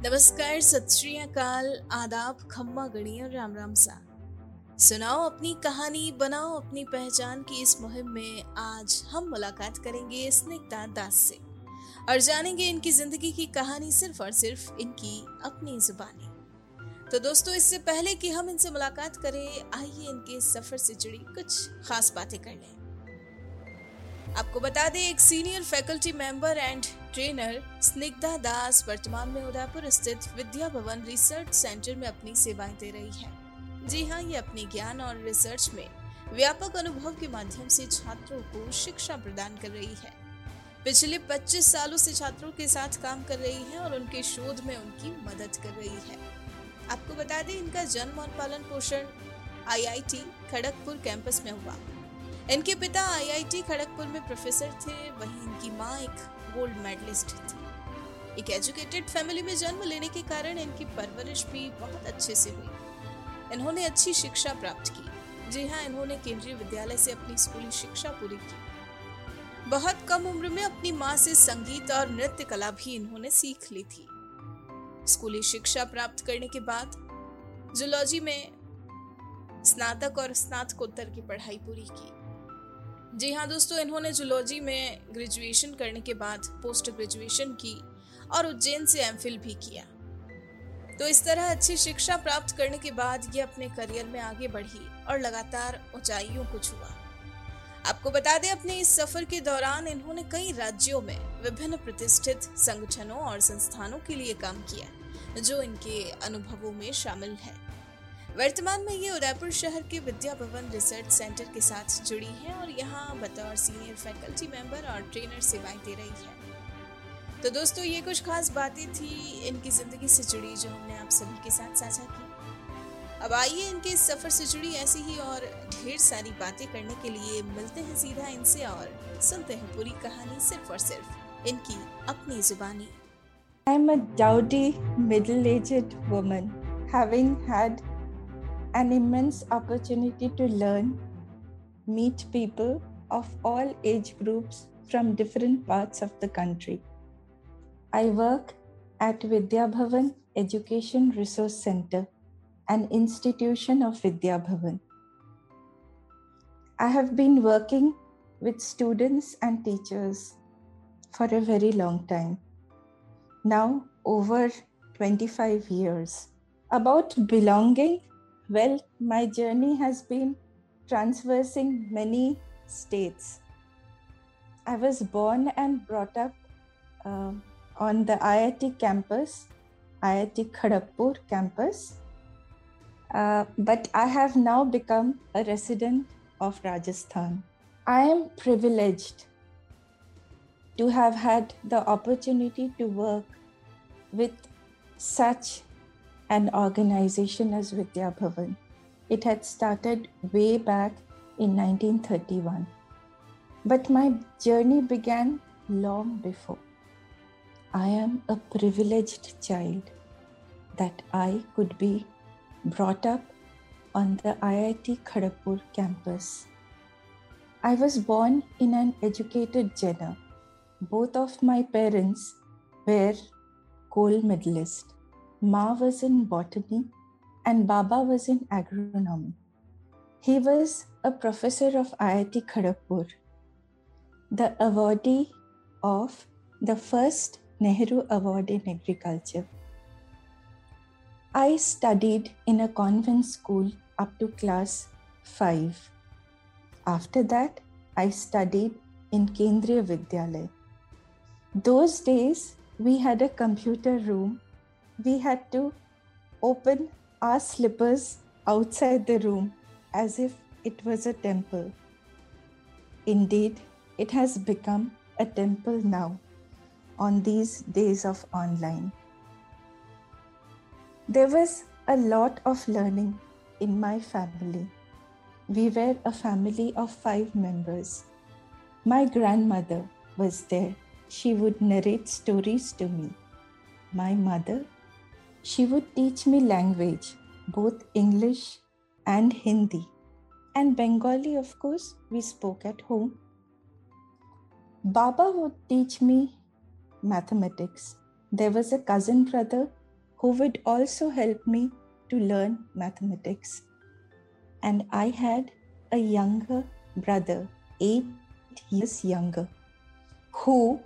नमस्कार, सत श्री अकाल, आदाब, खम्मा, गणी और राम राम सा। सुनाओ अपनी कहानी, बनाओ अपनी पहचान की इस मुहिम में। आज हम मुलाकात करेंगे स्निग्धा दास से और जानेंगे इनकी ज़िंदगी की कहानी सिर्फ़ और सिर्फ़ इनकी अपनी जुबानी। तो दोस्तों, इससे पहले कि हम इनसे मुलाकात करें, आइए इनके सफ़र से जुड़ी कुछ खास बातें कर लें। आपको बता दें, एक senior faculty member and trainer Snigdha Das वर्तमान में उदयपुर स्थित विद्या भवन रिसर्च सेंटर में अपनी सेवाएँ दे रही है। जी हाँ ये अपने ज्ञान और रिसर्च में व्यापक अनुभव के माध्यम से छात्रों को शिक्षा प्रदान कर रही है। पिछले 25 सालों से छात्रों के साथ काम कर रही है और उनके शोध में उनकी मदद कर रही है। आपको बता दें, इनका जन्म और पालन पोषण आईआईटी खड़गपुर कैंपस में हुआ। इनके पिता आईआईटी खड़गपुर में प्रोफेसर थे, वहीं इनकी माँ एक गोल्ड मेडलिस्ट थी। एक एजुकेटेड फैमिली में जन्म लेने के कारण इनकी परवरिश भी बहुत अच्छे से हुई। इन्होंने अच्छी शिक्षा प्राप्त की। जी हाँ इन्होंने केंद्रीय विद्यालय से अपनी स्कूली शिक्षा पूरी की। बहुत कम उम्र में अपनी माँ से संगीत और नृत्य कला भी इन्होंने सीख ली थी। स्कूली शिक्षा प्राप्त करने के बाद जूलॉजी में स्नातक और स्नातकोत्तर की पढ़ाई पूरी की। जी हाँ दोस्तों, इन्होंने जूलॉजी में ग्रेजुएशन करने के बाद पोस्ट ग्रेजुएशन की और उज्जैन से एम भी किया। तो इस तरह अच्छी शिक्षा प्राप्त करने के बाद ये अपने करियर में आगे बढ़ी और लगातार ऊंचाइयों को छुआ। आपको बता दें, अपने इस सफ़र के दौरान इन्होंने कई राज्यों में विभिन्न प्रतिष्ठित संगठनों और संस्थानों के लिए काम किया, जो इनके अनुभवों में शामिल है। वर्तमान में ये उदयपुर शहर के विद्या भवन रिसर्च सेंटर के साथ जुड़ी है और यहाँ बतौर सीनियर फैकल्टी मेंबर और ट्रेनर सेवाएँ दे रही है। तो दोस्तों ये कुछ खास बातें थी इनकी ज़िंदगी से जुड़ी जो हमने आप सभी के साथ साझा की। अब आइए इनके सफ़र से जुड़ी ऐसी ही और ढेर सारी बातें करने के लिए मिलते हैं सीधा इनसे और सुनते हैं पूरी कहानी सिर्फ़ और सिर्फ़ इनकी अपनी जुबानी। I am a dowdy, middle aged woman, having had an immense opportunity to learn, meet people of all age groups from different parts of the country. I work at Vidya Bhavan Education Resource Center, an institution of Vidya Bhavan. I have been working with students and teachers for a very long time. Now, over 25 years. About belonging well, my journey has been transversing many states. I was born and brought up uh, on the IIT campus, IIT Kharagpur campus. Uh, but I have now become a resident of Rajasthan. I am privileged to have had the opportunity to work with such an organization as Vidya Bhavan. It had started way back in 1931. But my journey began long before. I am a privileged child that I could be brought up on the IIT Kharagpur campus. I was born in an educated genre. Both of my parents were gold medalists. Ma was in botany and Baba was in agronomy. He was a professor of IIT Kharagpur, the awardee of the first Nehru Award in Agriculture. I studied in a convent school up to class 5. After that, I studied in Kendriya Vidyalaya. Those days, we had a computer room we had to open our slippers outside the room as if it was a temple. Indeed, it has become a temple now on these days of online. There was a lot of learning in my family. We were a family of five members. My grandmother was there. She would narrate stories to me. My mother she would teach me language, both English and Hindi. And Bengali, of course, we spoke at home. Baba would teach me mathematics. There was a cousin brother who would also help me to learn mathematics. And I had a younger brother, eight years younger, who,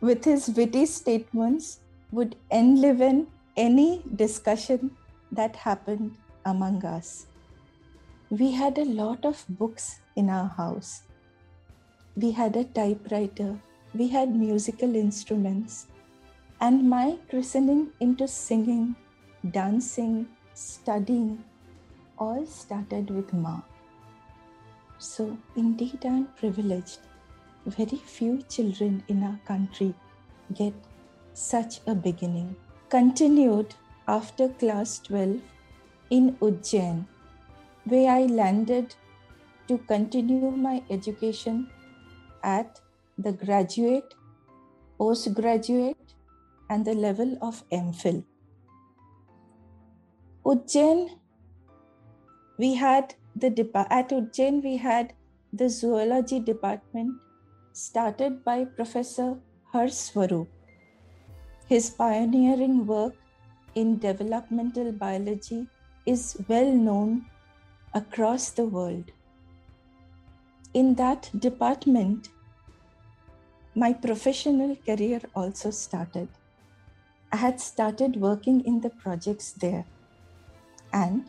with his witty statements, would enliven any discussion that happened among us. We had a lot of books in our house. We had a typewriter, we had musical instruments, and my christening into singing, dancing, studying all started with Ma. So, indeed, I'm privileged. Very few children in our country get such a beginning. Continued after class 12 in Ujjain, where I landed to continue my education at the graduate, postgraduate, and the level of MPhil. Ujjain, we had the at Ujjain we had the zoology department started by Professor Harsh Swarup. His pioneering work in developmental biology is well known across the world. In that department, my professional career also started. I had started working in the projects there and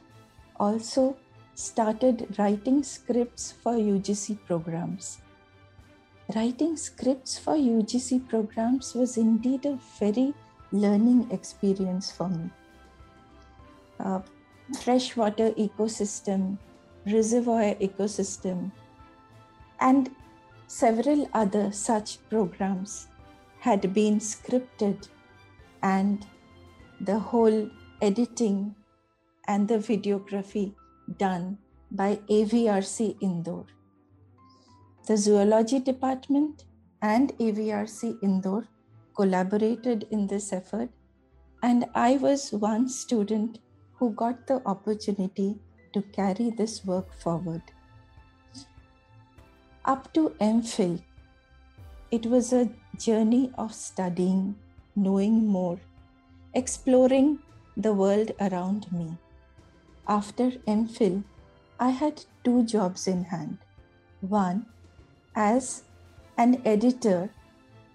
also started writing scripts for UGC programs. Writing scripts for UGC programs was indeed a very learning experience for me. Uh, freshwater ecosystem, reservoir ecosystem, and several other such programs had been scripted, and the whole editing and the videography done by AVRC Indore. The zoology department and AVRC Indore collaborated in this effort, and I was one student who got the opportunity to carry this work forward. Up to MPhil, it was a journey of studying, knowing more, exploring the world around me. After MPhil, I had two jobs in hand. One, as an editor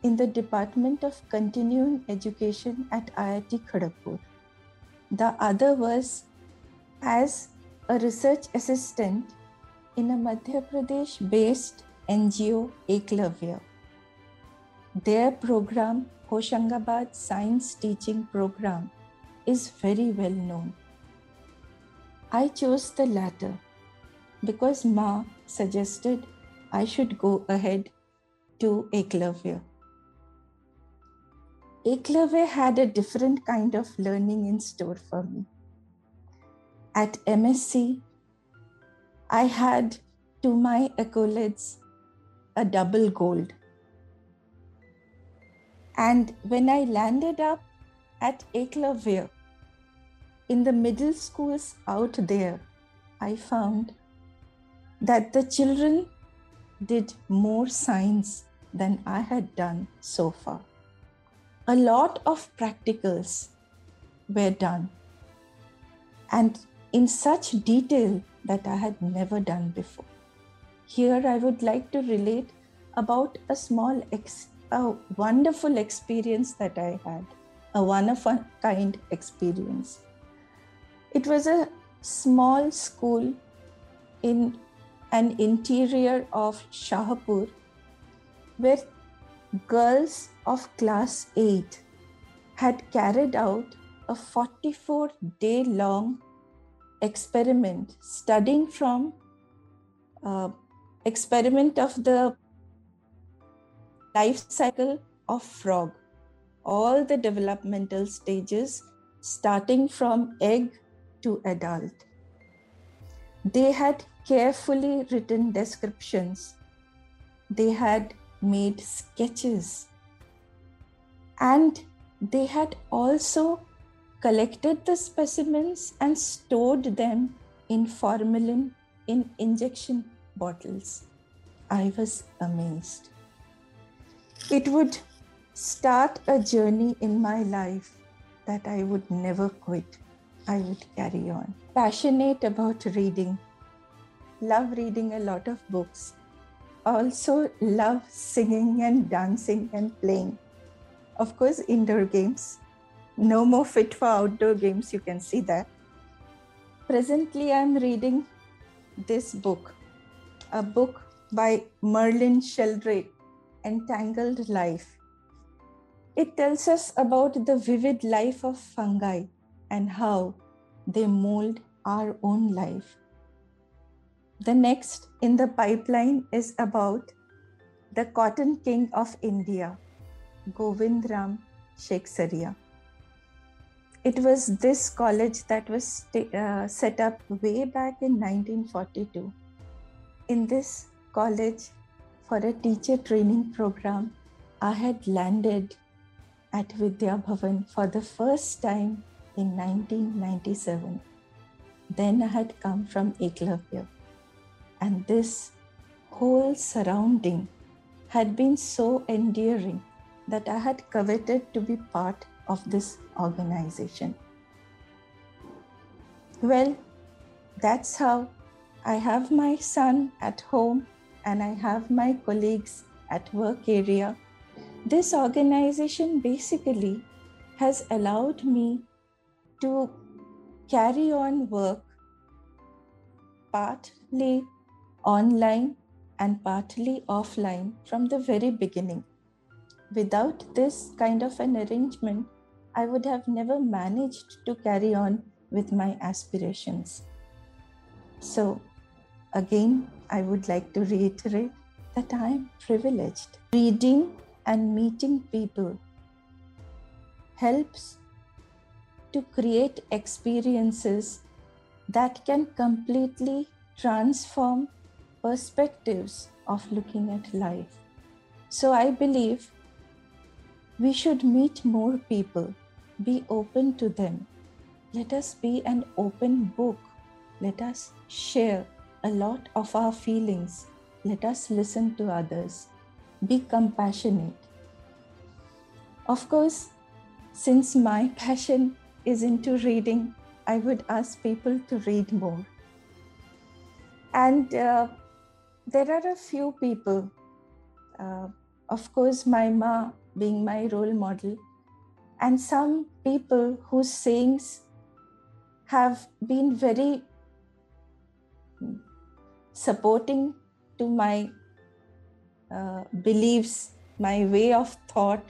in the Department of Continuing Education at IIT Kharagpur. The other was as a research assistant in a Madhya Pradesh based NGO Eklavya. Their program, Hoshangabad Science Teaching Program, is very well known. I chose the latter because Ma suggested I should go ahead to Eklavya. Eklavya had a different kind of learning in store for me. At MSc, I had to my accolades a double gold. And when I landed up at Eklavya, in the middle schools out there, I found that the children did more science than I had done so far a lot of practicals were done and in such detail that I had never done before. Here, I would like to relate about a small, ex- a wonderful experience that I had, a one of a kind experience. It was a small school in an interior of Shahpur where girls of class 8 had carried out a 44 day long experiment studying from uh, experiment of the life cycle of frog. All the developmental stages starting from egg to adult they had carefully written descriptions they had made sketches and they had also collected the specimens and stored them in formalin in injection bottles. I was amazed. It would start a journey in my life that I would never quit. I would carry on. Passionate about reading. Love reading a lot of books. Also, love singing and dancing and playing. Of course, indoor games. No more fit for outdoor games, you can see that. Presently, I'm reading this book, a book by Merlin Sheldrake, Entangled Life. It tells us about the vivid life of fungi and how they mold our own life. The next in the pipeline is about the cotton king of India, Govindram Seksaria. It was this college that was uh, set up way back in 1942. In this college, for a teacher training program, I had landed at Vidya Bhavan for the first time in 1997. Then I had come from Eklavya. And this whole surrounding had been so endearing that I had coveted to be part of this organization. Well, that's how I have my son at home and I have my colleagues at work area. This organization basically has allowed me to carry on work partly online and partly offline from the very beginning. Without this kind of an arrangement, I would have never managed to carry on with my aspirations. So, again, I would like to reiterate that I am privileged. Reading and meeting people helps to create experiences that can completely transform perspectives of looking at life. So I believe we should meet more people, be open to them. Let us be an open book. Let us share a lot of our feelings. Let us listen to others. Be compassionate. Of course, since my passion is into reading, I would ask people to read more. And uh, there are a few people, uh, of course, my ma being my role model, and some people whose sayings have been very supporting to my uh, beliefs, my way of thought,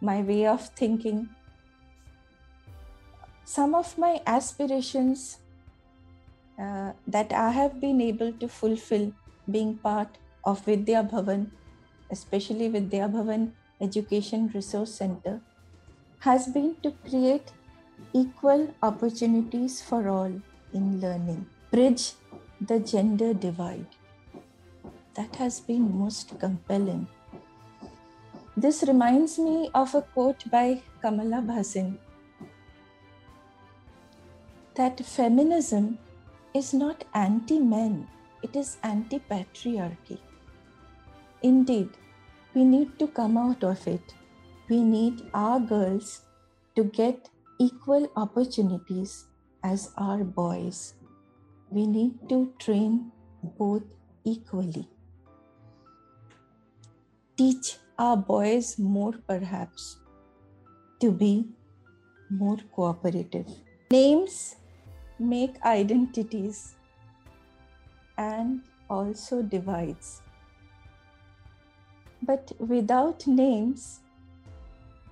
my way of thinking some of my aspirations uh, that I have been able to fulfill being part of Vidya Bhavan, especially Vidya Bhavan Education Resource Center, has been to create equal opportunities for all in learning, bridge the gender divide. That has been most compelling. This reminds me of a quote by Kamala Bhasin that feminism is not anti men, it is anti patriarchy. Indeed, we need to come out of it. We need our girls to get equal opportunities as our boys. We need to train both equally. Teach our boys more, perhaps, to be more cooperative. Names make identities and also divides. But without names,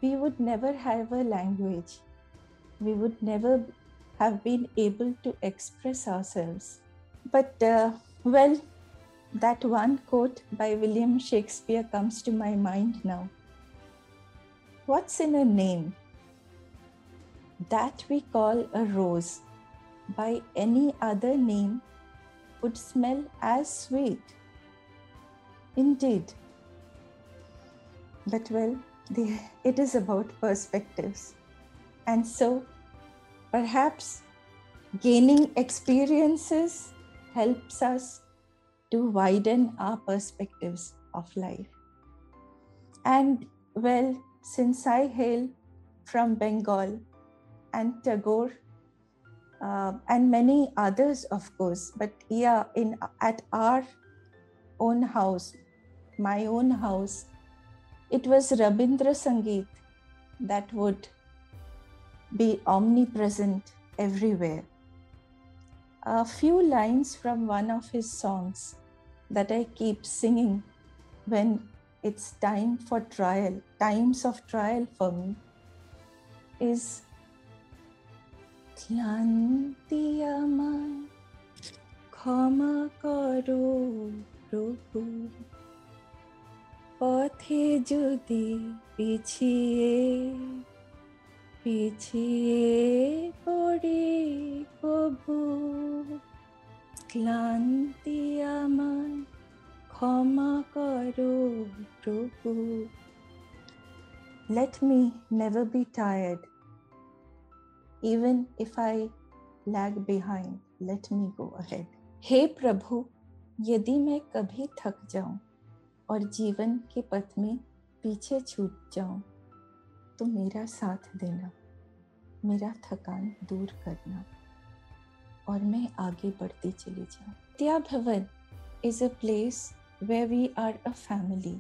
we would never have a language. We would never have been able to express ourselves. But, uh, well, that one quote by William Shakespeare comes to my mind now. What's in a name? That we call a rose by any other name would smell as sweet. Indeed. But well, the, it is about perspectives. And so, perhaps gaining experiences helps us to widen our perspectives of life. And well, since I hail from Bengal, and Tagore uh, and many others, of course. But yeah, in at our own house, my own house, it was Rabindra Sangeet that would be omnipresent everywhere. A few lines from one of his songs that I keep singing when it's time for trial, times of trial for me, is ক্লান্তি আমায় ক্ষমা করো প্রভু। পথে যদি পিছিয়ে পিছিয়ে পড়ে প্রভু, ক্লান্তি আমায় ক্ষমা করো প্রভু। Let me never be tired. Even if I lag behind let me go ahead हे प्रभु, यदि मैं कभी थक जाऊँ और जीवन के पथ में पीछे छूट जाऊँ तो मेरा साथ देना, मेरा थकान दूर करना और मैं आगे बढ़ती चली जाऊँ। त्या भवन is a place where we are a family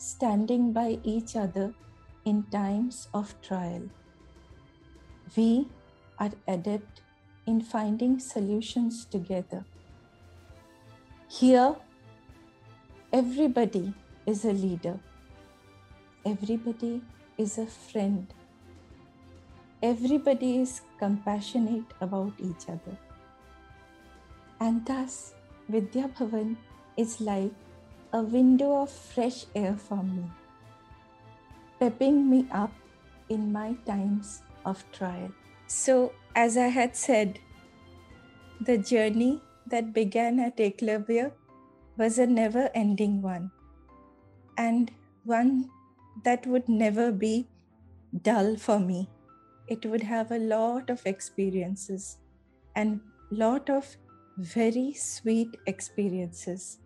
standing by each other in times of trial We are adept in finding solutions together. Here, everybody is a leader, everybody is a friend, everybody is compassionate about each other. And thus, Vidya Bhavan is like a window of fresh air for me, pepping me up in my times of trial. So, as I had said, the journey that began at Eklavya was a never ending one, and one that would never be dull for me. It would have a lot of experiences and lot of very sweet experiences.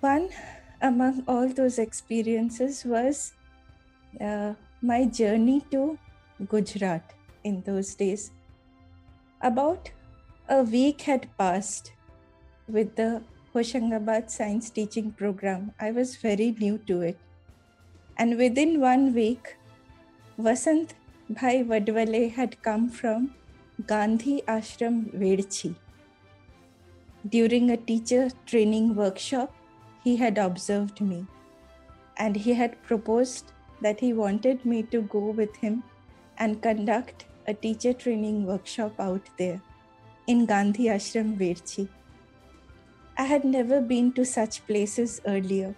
One among all those experiences was uh, my journey to Gujarat in those days. About a week had passed with the Hoshangabad Science Teaching Program. I was very new to it. And within one week, Vasant Bhai Vadwale had come from Gandhi Ashram Vedchi. During a teacher training workshop, he had observed me and he had proposed that he wanted me to go with him and conduct a teacher training workshop out there in Gandhi Ashram, Virchi. I had never been to such places earlier.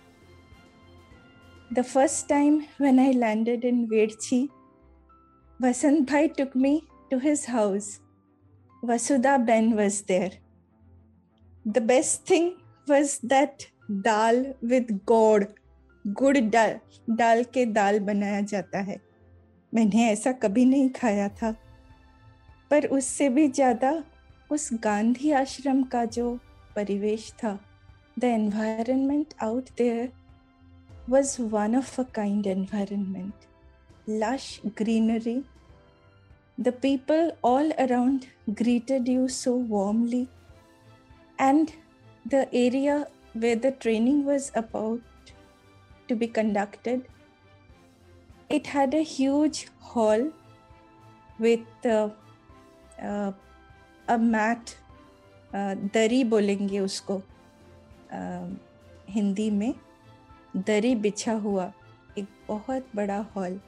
The first time when I landed in Virchi, Vasant Bhai took me to his house. Vasudha Ben was there. The best thing was that dal with gourd, gud dal, dal ke dal banaya jata hai. मैंने ऐसा कभी नहीं खाया था। पर उससे भी ज़्यादा उस गांधी आश्रम का जो परिवेश था the environment out there was one of a kind environment lush greenery the people all around greeted you so warmly and the area where the training was about to be conducted it had a huge hall with uh, uh, a mat uh, दरी बोलेंगे उसको uh, Hindi में दरी बिछा हुआ एक बहुत बड़ा hall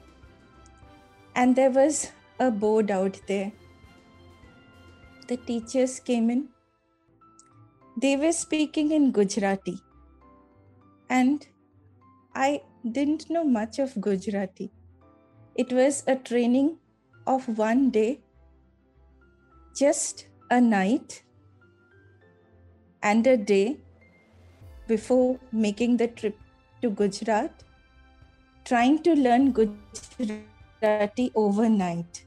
and there was a board out there the teachers came in. They were speaking in Gujarati. And I didn't know much of Gujarati. It was a training of one day, just a night and a day before making the trip to Gujarat, trying to learn Gujarati overnight.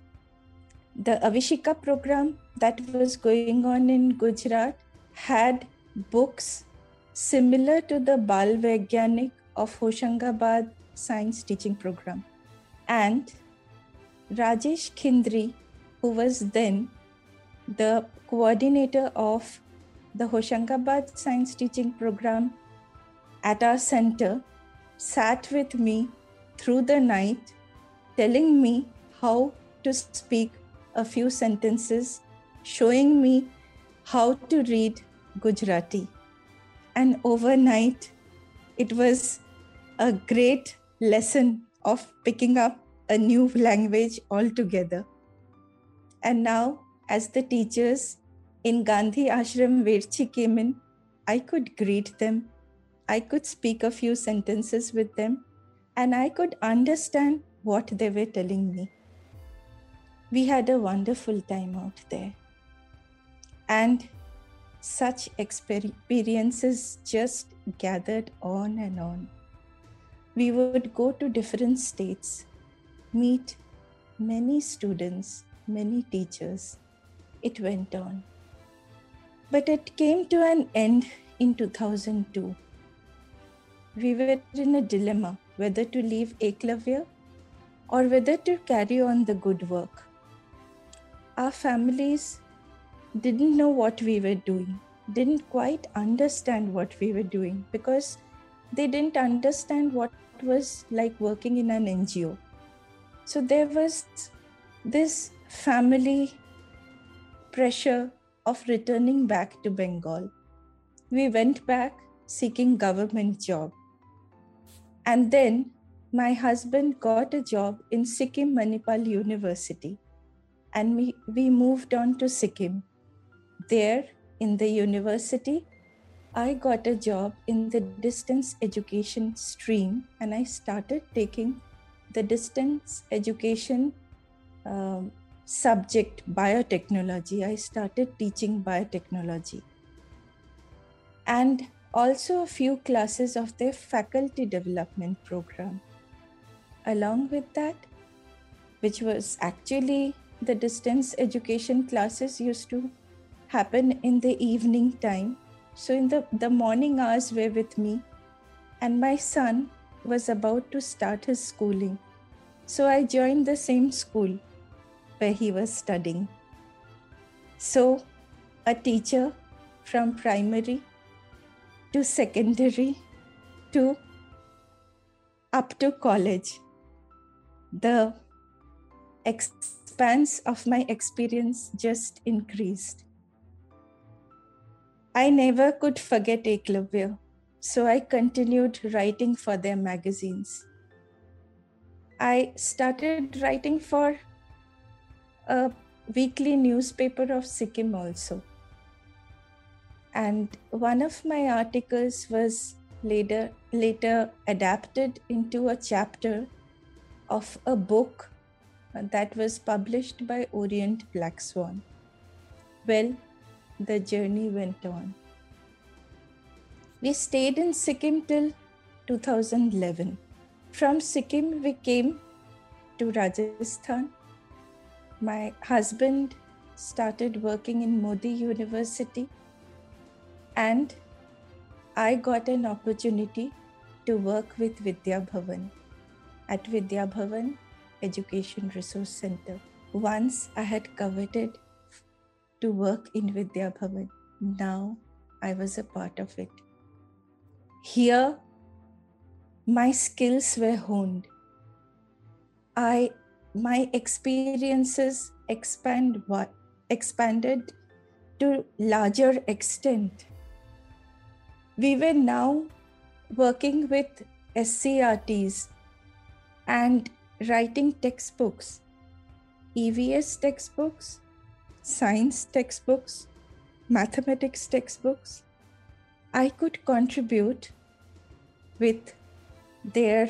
The Avishika program that was going on in Gujarat had books similar to the Bal Vaigyanik of Hoshangabad science teaching program. And Rajesh Khindri, who was then the coordinator of the Hoshangabad Science Teaching Program at our center, sat with me through the night, telling me how to speak a few sentences, showing me how to read Gujarati. And overnight, it was a great lesson of picking up a new language altogether. And now, as the teachers in Gandhi Ashram Verchi came in, I could greet them, I could speak a few sentences with them, and I could understand what they were telling me. We had a wonderful time out there. And such experiences just gathered on and on. We would go to different states, meet many students, many teachers. It went on. But it came to an end in 2002. We were in a dilemma whether to leave Eklavya or whether to carry on the good work. Our families didn't know what we were doing, didn't quite understand what we were doing because they didn't understand what was like working in an NGO. So there was this family pressure of returning back to Bengal. We went back seeking government job. And then my husband got a job in Sikkim Manipal University and we, we moved on to Sikkim. There in the university, I got a job in the distance education stream and I started taking the distance education um, subject biotechnology. I started teaching biotechnology and also a few classes of the faculty development program. Along with that, which was actually the distance education classes used to happen in the evening time so, in the, the morning hours were with me, and my son was about to start his schooling. So, I joined the same school where he was studying. So, a teacher from primary to secondary to up to college. The expanse of my experience just increased. I never could forget Eklavya, so I continued writing for their magazines. I started writing for a weekly newspaper of Sikkim also. And one of my articles was later later adapted into a chapter of a book that was published by Orient BlackSwan. Well, the journey went on. We stayed in Sikkim till 2011. From Sikkim, we came to Rajasthan. My husband started working in Mody University, and I got an opportunity to work with Vidya Bhavan at Vidya Bhavan Education Resource Center. Once I had coveted to work in Vidya Bhavan. Now I was a part of it. Here, my skills were honed. I my experiences expand what expanded to larger extent. We were now working with SCRTs and writing textbooks, EVS textbooks, science textbooks, mathematics textbooks, I could contribute with their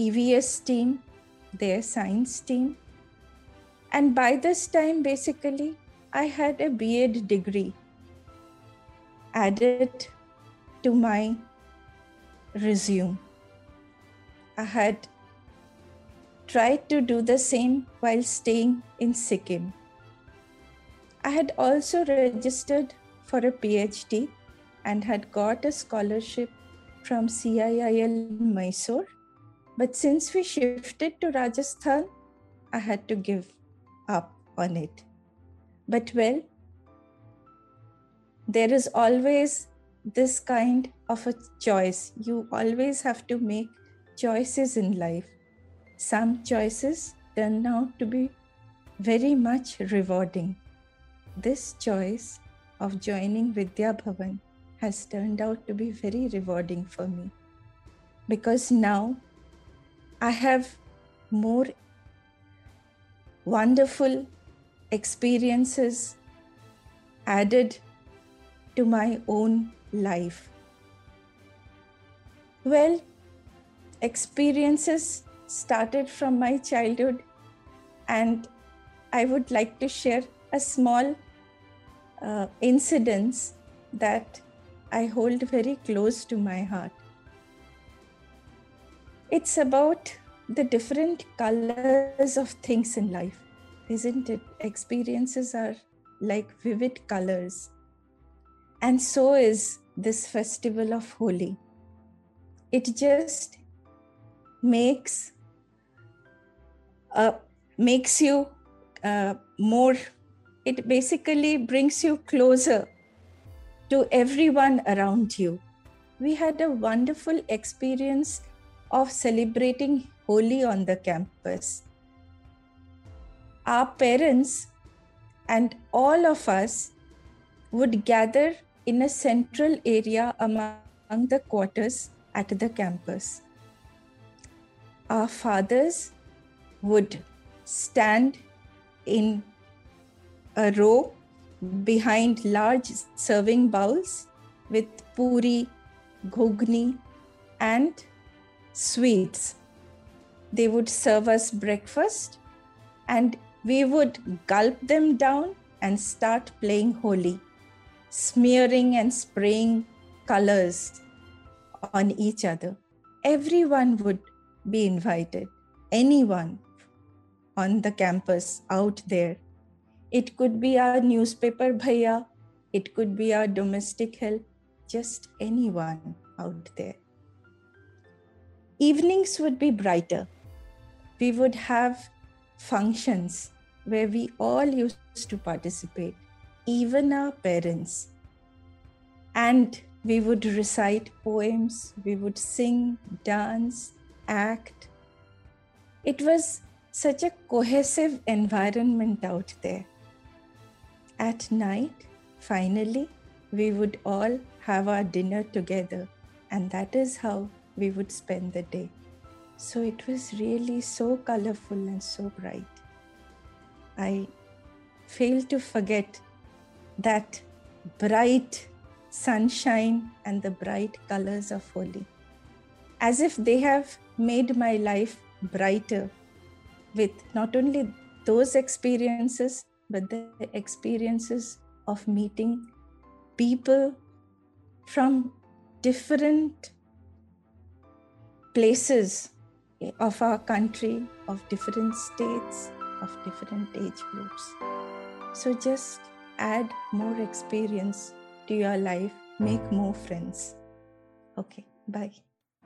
EVS team, their science team. And by this time, basically, I had a B.Ed degree added to my resume. I had tried to do the same while staying in Sikkim. I had also registered for a PhD and had got a scholarship from CIIL Mysore. But since we shifted to Rajasthan, I had to give up on it. But well, there is always this kind of a choice. You always have to make choices in life. Some choices turn out to be very much rewarding. This choice of joining Vidya Bhavan has turned out to be very rewarding for me because now I have more wonderful experiences added to my own life. Well, experiences started from my childhood, and I would like to share a small uh, incidents that I hold very close to my heart. It's about the different colors of things in life, isn't it? Experiences are like vivid colors. And so is this festival of Holi. It just makes uh, makes you uh, more. It basically brings you closer to everyone around you. We had a wonderful experience of celebrating Holi on the campus. Our parents and all of us would gather in a central area among the quarters at the campus. Our fathers would stand in a row behind large serving bowls with puri, ghugni, and sweets. They would serve us breakfast and we would gulp them down and start playing Holi, smearing and spraying colors on each other. Everyone would be invited, anyone on the campus out there. It could be our newspaper bhaiya, it could be our domestic help, just anyone out there. Evenings would be brighter. We would have functions where we all used to participate, even our parents. And we would recite poems, we would sing, dance, act. It was such a cohesive environment out there. At night, finally, we would all have our dinner together, and that is how we would spend the day. So it was really so colorful and so bright. I fail to forget that bright sunshine and the bright colors of Holi. As if they have made my life brighter with not only those experiences, but the experiences of meeting people from different places of our country, of different states, of different age groups. So just add more experience to your life, make more friends. Okay, bye.